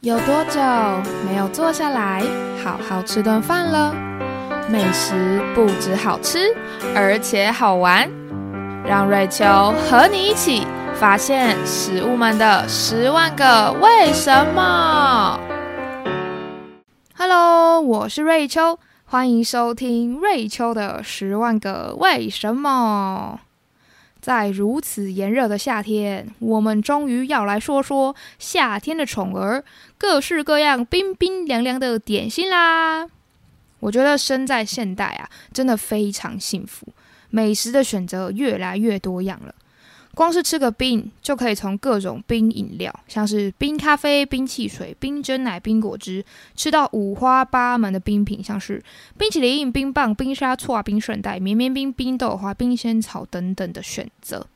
有多久没有坐下来好好吃顿饭了？美食不止好吃，而且好玩。让瑞秋和你一起发现食物们的十万个为什么。Hello，我是瑞秋，欢迎收听瑞秋的十万个为什么。在如此炎热的夏天，我们终于要来说说夏天的宠儿——各式各样冰冰凉凉的点心啦！我觉得生在现代啊，真的非常幸福，美食的选择越来越多样了。光是吃个冰，就可以从各种冰饮料，像是冰咖啡、冰汽水、冰真奶、冰果汁，吃到五花八门的冰品，像是冰淇淋、冰棒、冰沙搓、冰顺带、绵绵冰、冰豆花、冰仙草等等的选择。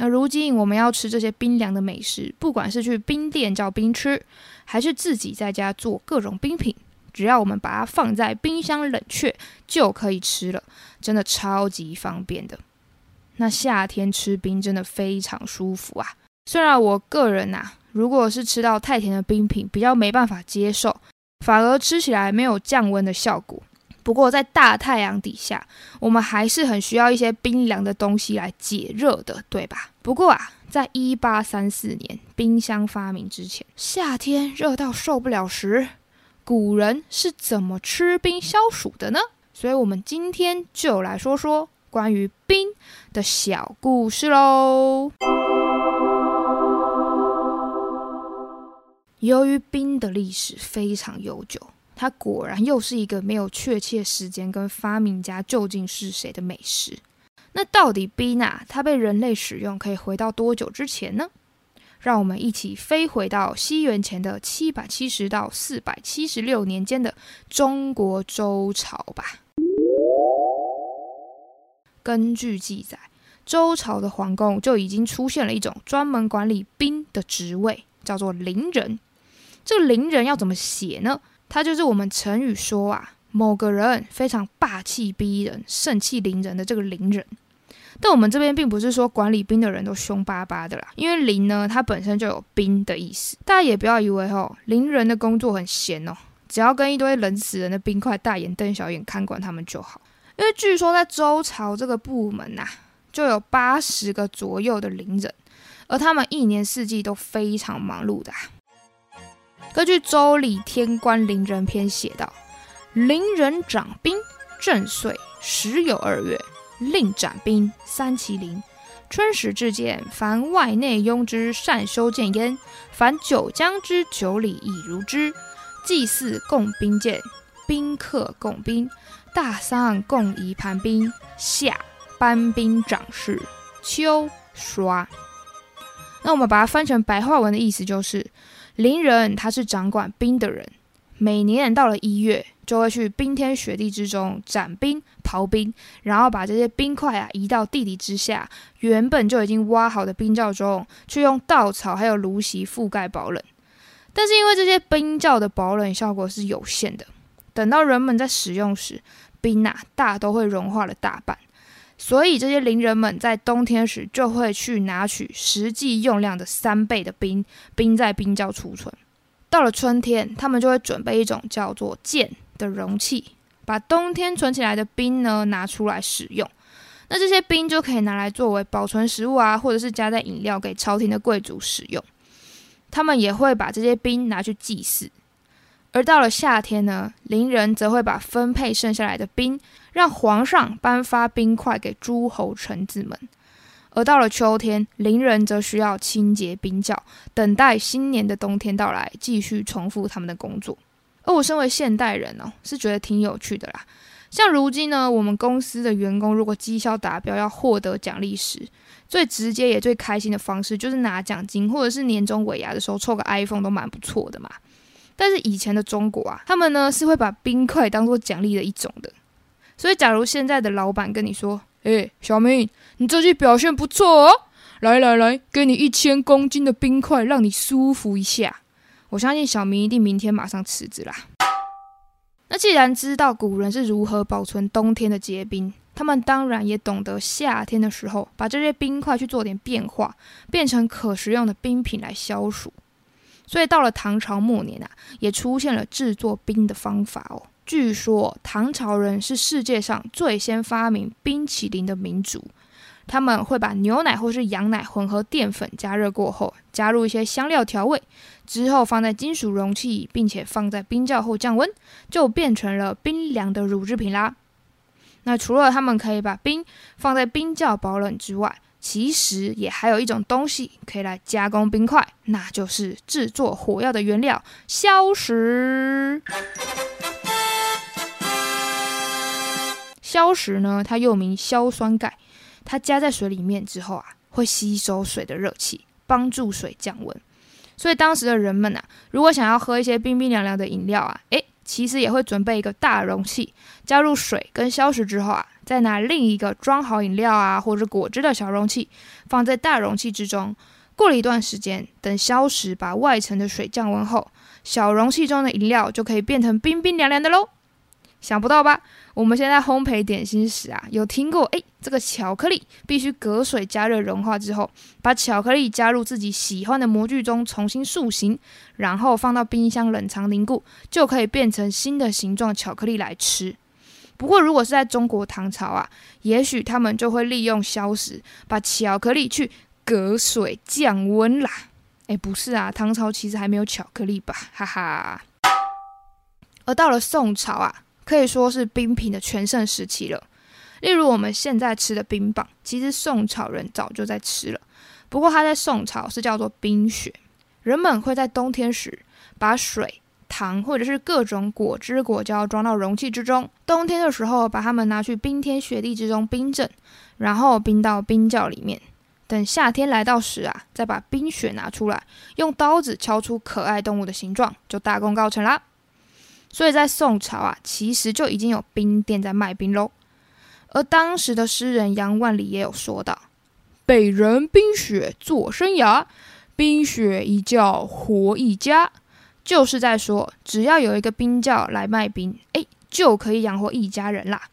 那如今我们要吃这些冰凉的美食，不管是去冰店叫冰吃，还是自己在家做各种冰品，只要我们把它放在冰箱冷却，就可以吃了，真的超级方便的。那夏天吃冰真的非常舒服啊！虽然我个人呐，如果是吃到太甜的冰品，比较没办法接受，反而吃起来没有降温的效果。不过在大太阳底下，我们还是很需要一些冰凉的东西来解热的，对吧？不过啊，在一八三四年冰箱发明之前，夏天热到受不了时，古人是怎么吃冰消暑的呢？所以我们今天就来说说。关于冰的小故事喽。由于冰的历史非常悠久，它果然又是一个没有确切时间跟发明家究竟是谁的美食。那到底冰啊，它被人类使用可以回到多久之前呢？让我们一起飞回到西元前的七百七十到四百七十六年间的中国周朝吧。根据记载，周朝的皇宫就已经出现了一种专门管理兵的职位，叫做伶人。这个伶人要怎么写呢？他就是我们成语说啊，某个人非常霸气逼人、盛气凌人的这个凌人。但我们这边并不是说管理兵的人都凶巴巴的啦，因为凌呢，它本身就有兵的意思。大家也不要以为吼，凌人的工作很闲哦，只要跟一堆冷死人的冰块大眼瞪小眼看管他们就好。因为据说在周朝这个部门呐，就有八十个左右的凌人，而他们一年四季都非常忙碌的。根据《周礼·天官伶人篇》写道：“伶人掌兵，正岁时有二月，令斩兵三麒麟。春时至见，凡外内庸之善修剑焉；凡九江之九里亦如之。祭祀共兵剑，宾客共兵。”大丧共仪盘兵，夏班兵长事，秋刷。那我们把它翻成白话文的意思就是，邻人他是掌管冰的人，每年到了一月，就会去冰天雪地之中斩冰刨冰，然后把这些冰块啊移到地底之下，原本就已经挖好的冰窖中，去用稻草还有芦席覆盖保冷。但是因为这些冰窖的保冷效果是有限的，等到人们在使用时，冰啊，大都会融化了大半，所以这些邻人们在冬天时就会去拿取实际用量的三倍的冰，冰在冰窖储存。到了春天，他们就会准备一种叫做剑的容器，把冬天存起来的冰呢拿出来使用。那这些冰就可以拿来作为保存食物啊，或者是加在饮料给朝廷的贵族使用。他们也会把这些冰拿去祭祀。而到了夏天呢，邻人则会把分配剩下来的冰，让皇上颁发冰块给诸侯臣子们；而到了秋天，邻人则需要清洁冰窖，等待新年的冬天到来，继续重复他们的工作。而我身为现代人哦，是觉得挺有趣的啦。像如今呢，我们公司的员工如果绩效达标要获得奖励时，最直接也最开心的方式就是拿奖金，或者是年终尾牙的时候抽个 iPhone 都蛮不错的嘛。但是以前的中国啊，他们呢是会把冰块当做奖励的一种的。所以，假如现在的老板跟你说：“哎，小明，你这季表现不错哦，来来来，给你一千公斤的冰块，让你舒服一下。”我相信小明一定明天马上辞职啦。那既然知道古人是如何保存冬天的结冰，他们当然也懂得夏天的时候把这些冰块去做点变化，变成可食用的冰品来消暑。所以到了唐朝末年啊，也出现了制作冰的方法哦。据说唐朝人是世界上最先发明冰淇淋的民族。他们会把牛奶或是羊奶混合淀粉加热过后，加入一些香料调味，之后放在金属容器，并且放在冰窖后降温，就变成了冰凉的乳制品啦。那除了他们可以把冰放在冰窖保冷之外，其实也还有一种东西可以来加工冰块，那就是制作火药的原料——硝石。硝石呢，它又名硝酸钙。它加在水里面之后啊，会吸收水的热气，帮助水降温。所以当时的人们啊，如果想要喝一些冰冰凉凉的饮料啊，诶，其实也会准备一个大容器，加入水跟消食之后啊，再拿另一个装好饮料啊或者果汁的小容器放在大容器之中。过了一段时间，等消食把外层的水降温后，小容器中的饮料就可以变成冰冰凉凉的喽。想不到吧？我们现在烘焙点心时啊，有听过诶，这个巧克力必须隔水加热融化之后，把巧克力加入自己喜欢的模具中重新塑形，然后放到冰箱冷藏凝固，就可以变成新的形状巧克力来吃。不过如果是在中国唐朝啊，也许他们就会利用消石把巧克力去隔水降温啦。诶，不是啊，唐朝其实还没有巧克力吧？哈哈。而到了宋朝啊。可以说是冰品的全盛时期了。例如我们现在吃的冰棒，其实宋朝人早就在吃了。不过它在宋朝是叫做冰雪。人们会在冬天时把水、糖或者是各种果汁、果胶装到容器之中，冬天的时候把它们拿去冰天雪地之中冰镇，然后冰到冰窖里面。等夏天来到时啊，再把冰雪拿出来，用刀子敲出可爱动物的形状，就大功告成啦。所以在宋朝啊，其实就已经有冰店在卖冰喽。而当时的诗人杨万里也有说到：“北人冰雪做生涯，冰雪一窖活一家。”就是在说，只要有一个冰窖来卖冰，哎，就可以养活一家人啦。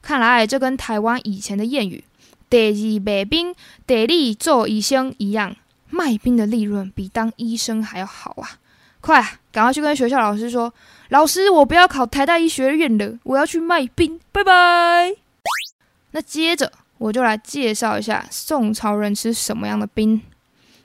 看来这跟台湾以前的谚语“得二卖冰，第二做医生”一样，卖冰的利润比当医生还要好啊！快，赶快去跟学校老师说。老师，我不要考台大医学院了，我要去卖冰，拜拜。那接着我就来介绍一下宋朝人吃什么样的冰。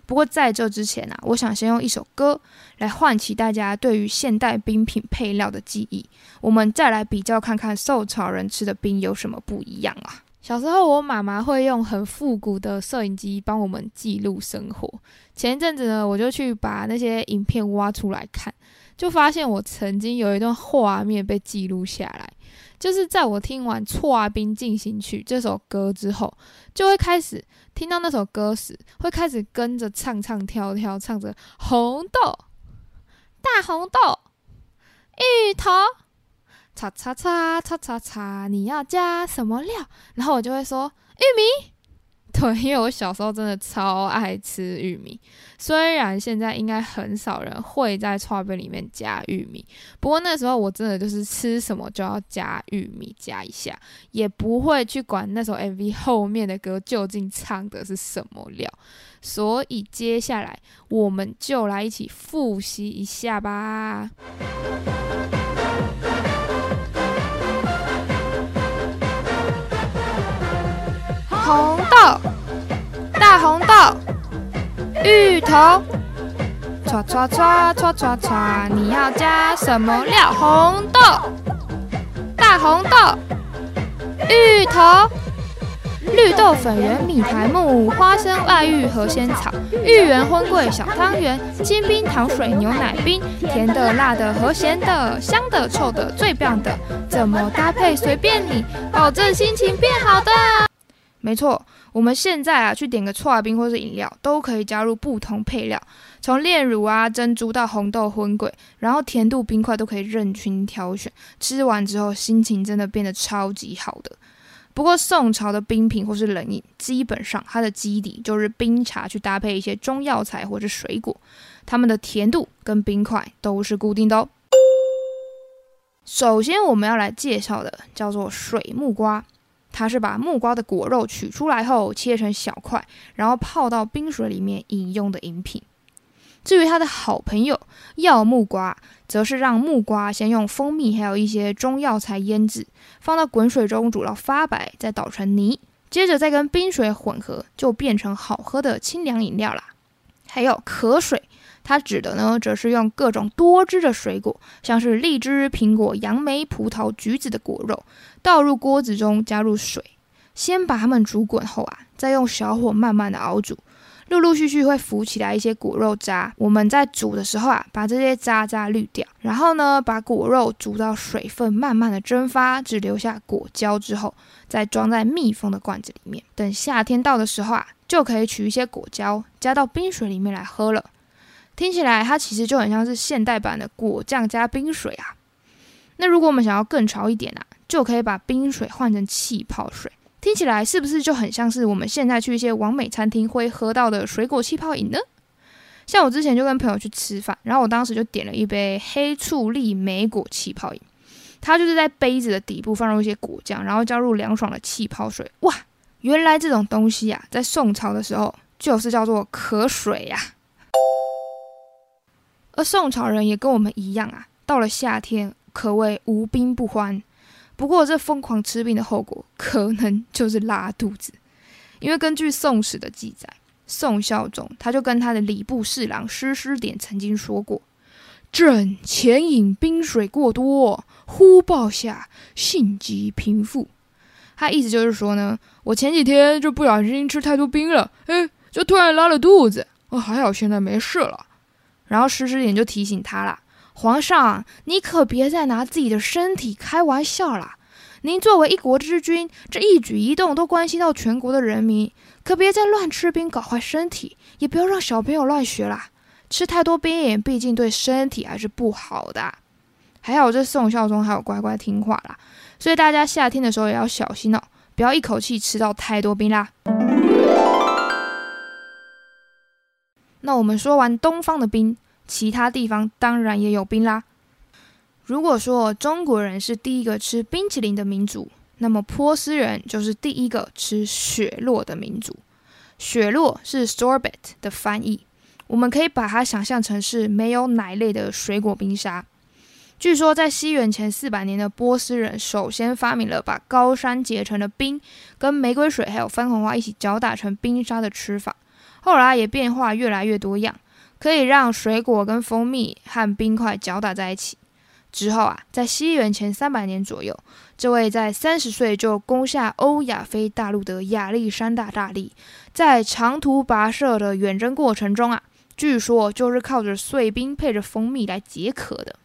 不过在这之前啊，我想先用一首歌来唤起大家对于现代冰品配料的记忆，我们再来比较看看宋朝人吃的冰有什么不一样啊。小时候，我妈妈会用很复古的摄影机帮我们记录生活。前一阵子呢，我就去把那些影片挖出来看。就发现我曾经有一段画面被记录下来，就是在我听完《错冰进行曲》这首歌之后，就会开始听到那首歌时，会开始跟着唱唱跳跳，唱着红豆、大红豆、芋头，叉叉叉叉叉叉，你要加什么料？然后我就会说玉米。对，因为我小时候真的超爱吃玉米，虽然现在应该很少人会在串边里面加玉米，不过那时候我真的就是吃什么就要加玉米，加一下，也不会去管那首 MV 后面的歌究竟唱的是什么料。所以接下来我们就来一起复习一下吧。头，唰唰唰唰唰唰，你要加什么料？红豆、大红豆、芋头、绿豆粉圆、米苔木、花生、外芋、和仙草、芋圆、荤桂、小汤圆、清冰、糖水、牛奶冰，甜的、辣的和咸的，香的、臭的，最棒的，怎么搭配随便你，保证心情变好的。没错，我们现在啊去点个搓冰或是饮料，都可以加入不同配料，从炼乳啊、珍珠到红豆荤桂，然后甜度、冰块都可以任君挑选。吃完之后，心情真的变得超级好的。不过宋朝的冰品或是冷饮，基本上它的基底就是冰茶去搭配一些中药材或者水果，它们的甜度跟冰块都是固定的哦。首先我们要来介绍的叫做水木瓜。它是把木瓜的果肉取出来后切成小块，然后泡到冰水里面饮用的饮品。至于他的好朋友药木瓜，则是让木瓜先用蜂蜜还有一些中药材腌制，放到滚水中煮到发白，再捣成泥，接着再跟冰水混合，就变成好喝的清凉饮料啦。还有可水，它指的呢，则是用各种多汁的水果，像是荔枝、苹果、杨梅、葡萄、橘子的果肉，倒入锅子中，加入水，先把它们煮滚后啊，再用小火慢慢的熬煮。陆陆续续会浮起来一些果肉渣，我们在煮的时候啊，把这些渣渣滤掉，然后呢，把果肉煮到水分慢慢的蒸发，只留下果胶之后，再装在密封的罐子里面。等夏天到的时候啊，就可以取一些果胶，加到冰水里面来喝了。听起来它其实就很像是现代版的果酱加冰水啊。那如果我们想要更潮一点啊，就可以把冰水换成气泡水。听起来是不是就很像是我们现在去一些完美餐厅会喝到的水果气泡饮呢？像我之前就跟朋友去吃饭，然后我当时就点了一杯黑醋栗莓果气泡饮，它就是在杯子的底部放入一些果酱，然后加入凉爽的气泡水。哇，原来这种东西啊，在宋朝的时候就是叫做可水呀。而宋朝人也跟我们一样啊，到了夏天可谓无冰不欢。不过，这疯狂吃冰的后果可能就是拉肚子，因为根据《宋史》的记载，宋孝宗他就跟他的礼部侍郎施师典曾经说过：“朕前饮冰水过多，忽暴下，性急平复。”他意思就是说呢，我前几天就不小心吃太多冰了，哎，就突然拉了肚子。哦，还好现在没事了。然后施师典就提醒他了。皇上，你可别再拿自己的身体开玩笑啦！您作为一国之君，这一举一动都关系到全国的人民，可别再乱吃冰搞坏身体，也不要让小朋友乱学啦。吃太多冰，毕竟对身体还是不好的。还好这宋孝宗还有乖乖听话啦，所以大家夏天的时候也要小心哦，不要一口气吃到太多冰啦。那我们说完东方的冰。其他地方当然也有冰啦。如果说中国人是第一个吃冰淇淋的民族，那么波斯人就是第一个吃雪落的民族。雪落是 sorbet 的翻译，我们可以把它想象成是没有奶类的水果冰沙。据说在西元前四百年的波斯人首先发明了把高山结成的冰跟玫瑰水还有番红花一起搅打成冰沙的吃法，后来也变化越来越多样。可以让水果跟蜂蜜和冰块搅打在一起。之后啊，在西元前三百年左右，这位在三十岁就攻下欧亚非大陆的亚历山大大帝，在长途跋涉的远征过程中啊，据说就是靠着碎冰配着蜂蜜来解渴的。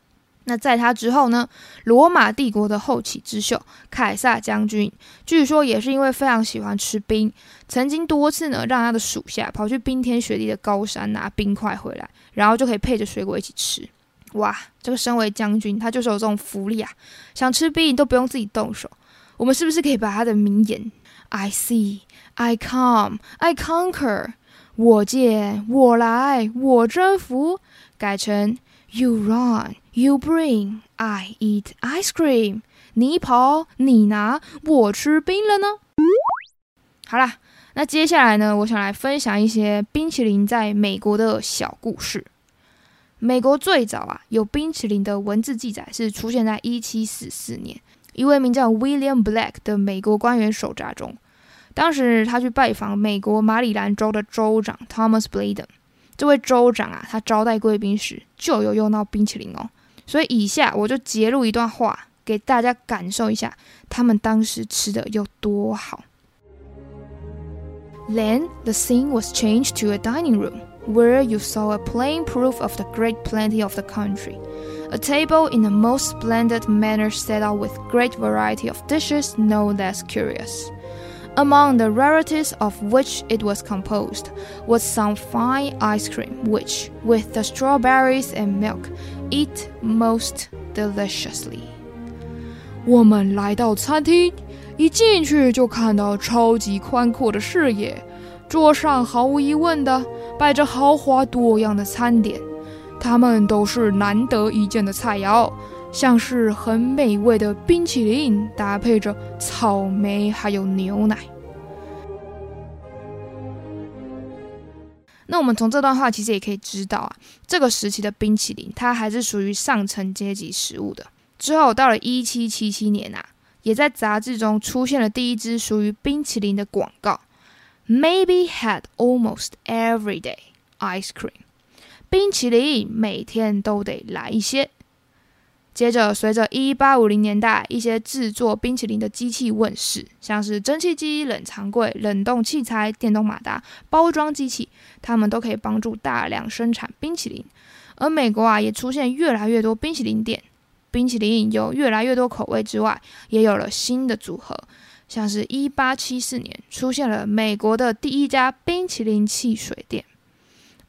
那在他之后呢？罗马帝国的后起之秀凯撒将军，据说也是因为非常喜欢吃冰，曾经多次呢让他的属下跑去冰天雪地的高山拿冰块回来，然后就可以配着水果一起吃。哇，这个身为将军，他就是有这种福利啊！想吃冰都不用自己动手。我们是不是可以把他的名言 “I see, I come, I conquer”，我见我来我征服，改成 “You run”。You bring, I eat ice cream. 你跑，你拿，我吃冰了呢。好啦，那接下来呢，我想来分享一些冰淇淋在美国的小故事。美国最早啊有冰淇淋的文字记载是出现在一七四四年，一位名叫 William Black 的美国官员手札中。当时他去拜访美国马里兰州的州长 Thomas Bladen，这位州长啊，他招待贵宾时就有用到冰淇淋哦。所以以下我就截录一段话，给大家感受一下他们当时吃的有多好。Then the scene was changed to a dining room, where you saw a plain proof of the great plenty of the country. A table in the most splendid manner set out with great variety of dishes no less curious. Among the rarities of which it was composed was some fine ice cream, which, with the strawberries and milk, eat most deliciously。我们来到餐厅，一进去就看到超级宽阔的视野，桌上毫无疑问的摆着豪华多样的餐点，它们都是难得一见的菜肴，像是很美味的冰淇淋，搭配着草莓还有牛奶。那我们从这段话其实也可以知道啊，这个时期的冰淇淋它还是属于上层阶级食物的。之后到了一七七七年啊，也在杂志中出现了第一支属于冰淇淋的广告，Maybe had almost every day ice cream，冰淇淋每天都得来一些。接着，随着一八五零年代一些制作冰淇淋的机器问世，像是蒸汽机、冷藏柜、冷冻器材、电动马达、包装机器，它们都可以帮助大量生产冰淇淋。而美国啊，也出现越来越多冰淇淋店，冰淇淋有越来越多口味之外，也有了新的组合，像是一八七四年出现了美国的第一家冰淇淋汽水店。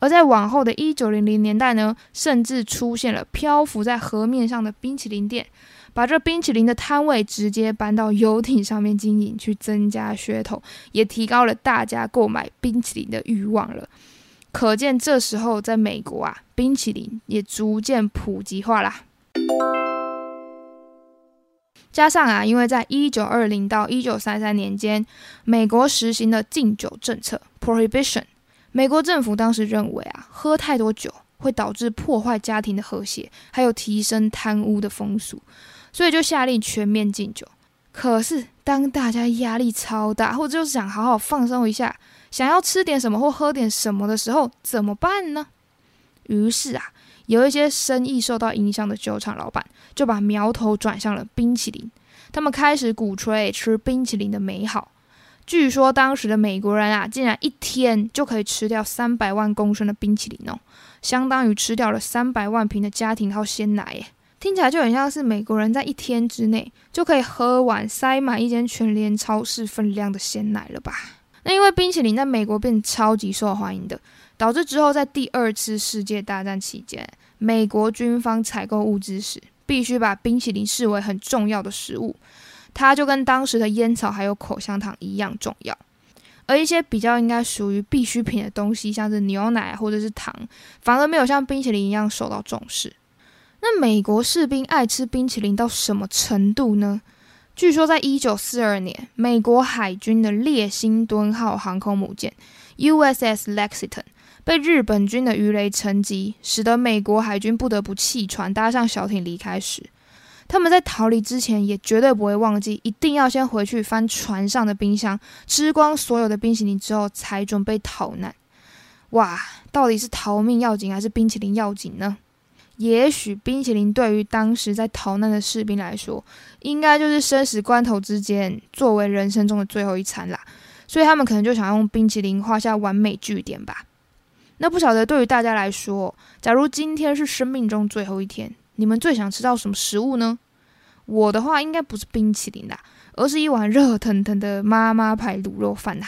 而在往后的一九零零年代呢，甚至出现了漂浮在河面上的冰淇淋店，把这冰淇淋的摊位直接搬到游艇上面经营，去增加噱头，也提高了大家购买冰淇淋的欲望了。可见这时候在美国啊，冰淇淋也逐渐普及化啦。加上啊，因为在一九二零到一九三三年间，美国实行的禁酒政策 （prohibition）。美国政府当时认为啊，喝太多酒会导致破坏家庭的和谐，还有提升贪污的风俗，所以就下令全面禁酒。可是当大家压力超大，或者就是想好好放松一下，想要吃点什么或喝点什么的时候，怎么办呢？于是啊，有一些生意受到影响的酒厂老板就把苗头转向了冰淇淋，他们开始鼓吹吃冰淇淋的美好。据说当时的美国人啊，竟然一天就可以吃掉三百万公升的冰淇淋哦，相当于吃掉了三百万瓶的家庭号鲜奶耶！听起来就很像是美国人在一天之内就可以喝完塞满一间全联超市分量的鲜奶了吧？那因为冰淇淋在美国变超级受欢迎的，导致之后在第二次世界大战期间，美国军方采购物资时，必须把冰淇淋视为很重要的食物。它就跟当时的烟草还有口香糖一样重要，而一些比较应该属于必需品的东西，像是牛奶或者是糖，反而没有像冰淇淋一样受到重视。那美国士兵爱吃冰淇淋到什么程度呢？据说，在一九四二年，美国海军的列辛敦号航空母舰 USS Lexington 被日本军的鱼雷沉击，使得美国海军不得不弃船，搭上小艇离开时。他们在逃离之前也绝对不会忘记，一定要先回去翻船上的冰箱，吃光所有的冰淇淋之后才准备逃难。哇，到底是逃命要紧还是冰淇淋要紧呢？也许冰淇淋对于当时在逃难的士兵来说，应该就是生死关头之间作为人生中的最后一餐啦，所以他们可能就想用冰淇淋画下完美句点吧。那不晓得对于大家来说，假如今天是生命中最后一天。你们最想吃到什么食物呢？我的话应该不是冰淇淋啦，而是一碗热腾腾的妈妈牌卤肉饭呐。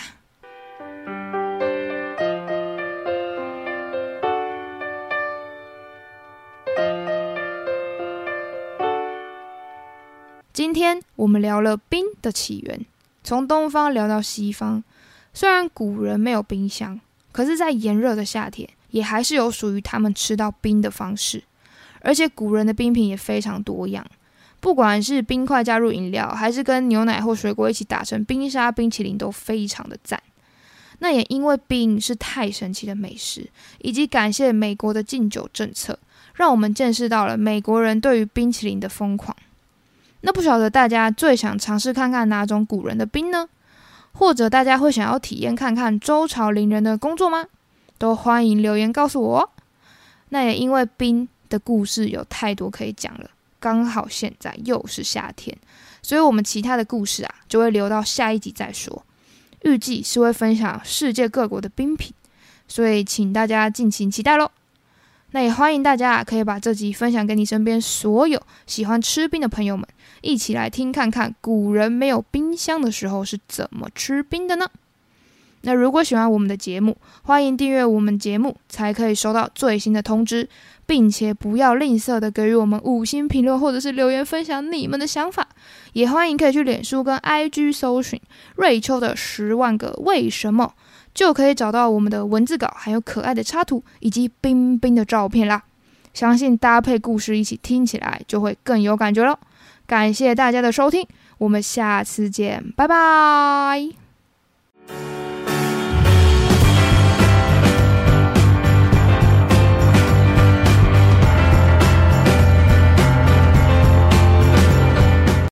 今天我们聊了冰的起源，从东方聊到西方。虽然古人没有冰箱，可是，在炎热的夏天，也还是有属于他们吃到冰的方式。而且古人的冰品也非常多样，不管是冰块加入饮料，还是跟牛奶或水果一起打成冰沙冰淇淋，都非常的赞。那也因为冰是太神奇的美食，以及感谢美国的禁酒政策，让我们见识到了美国人对于冰淇淋的疯狂。那不晓得大家最想尝试看看哪种古人的冰呢？或者大家会想要体验看看周朝伶人的工作吗？都欢迎留言告诉我哦。那也因为冰。的故事有太多可以讲了，刚好现在又是夏天，所以我们其他的故事啊就会留到下一集再说。预计是会分享世界各国的冰品，所以请大家敬请期待喽。那也欢迎大家可以把这集分享给你身边所有喜欢吃冰的朋友们，一起来听看看古人没有冰箱的时候是怎么吃冰的呢？那如果喜欢我们的节目，欢迎订阅我们节目，才可以收到最新的通知。并且不要吝啬的给予我们五星评论，或者是留言分享你们的想法。也欢迎可以去脸书跟 IG 搜寻瑞秋的十万个为什么，就可以找到我们的文字稿，还有可爱的插图以及冰冰的照片啦。相信搭配故事一起听起来就会更有感觉喽。感谢大家的收听，我们下次见，拜拜。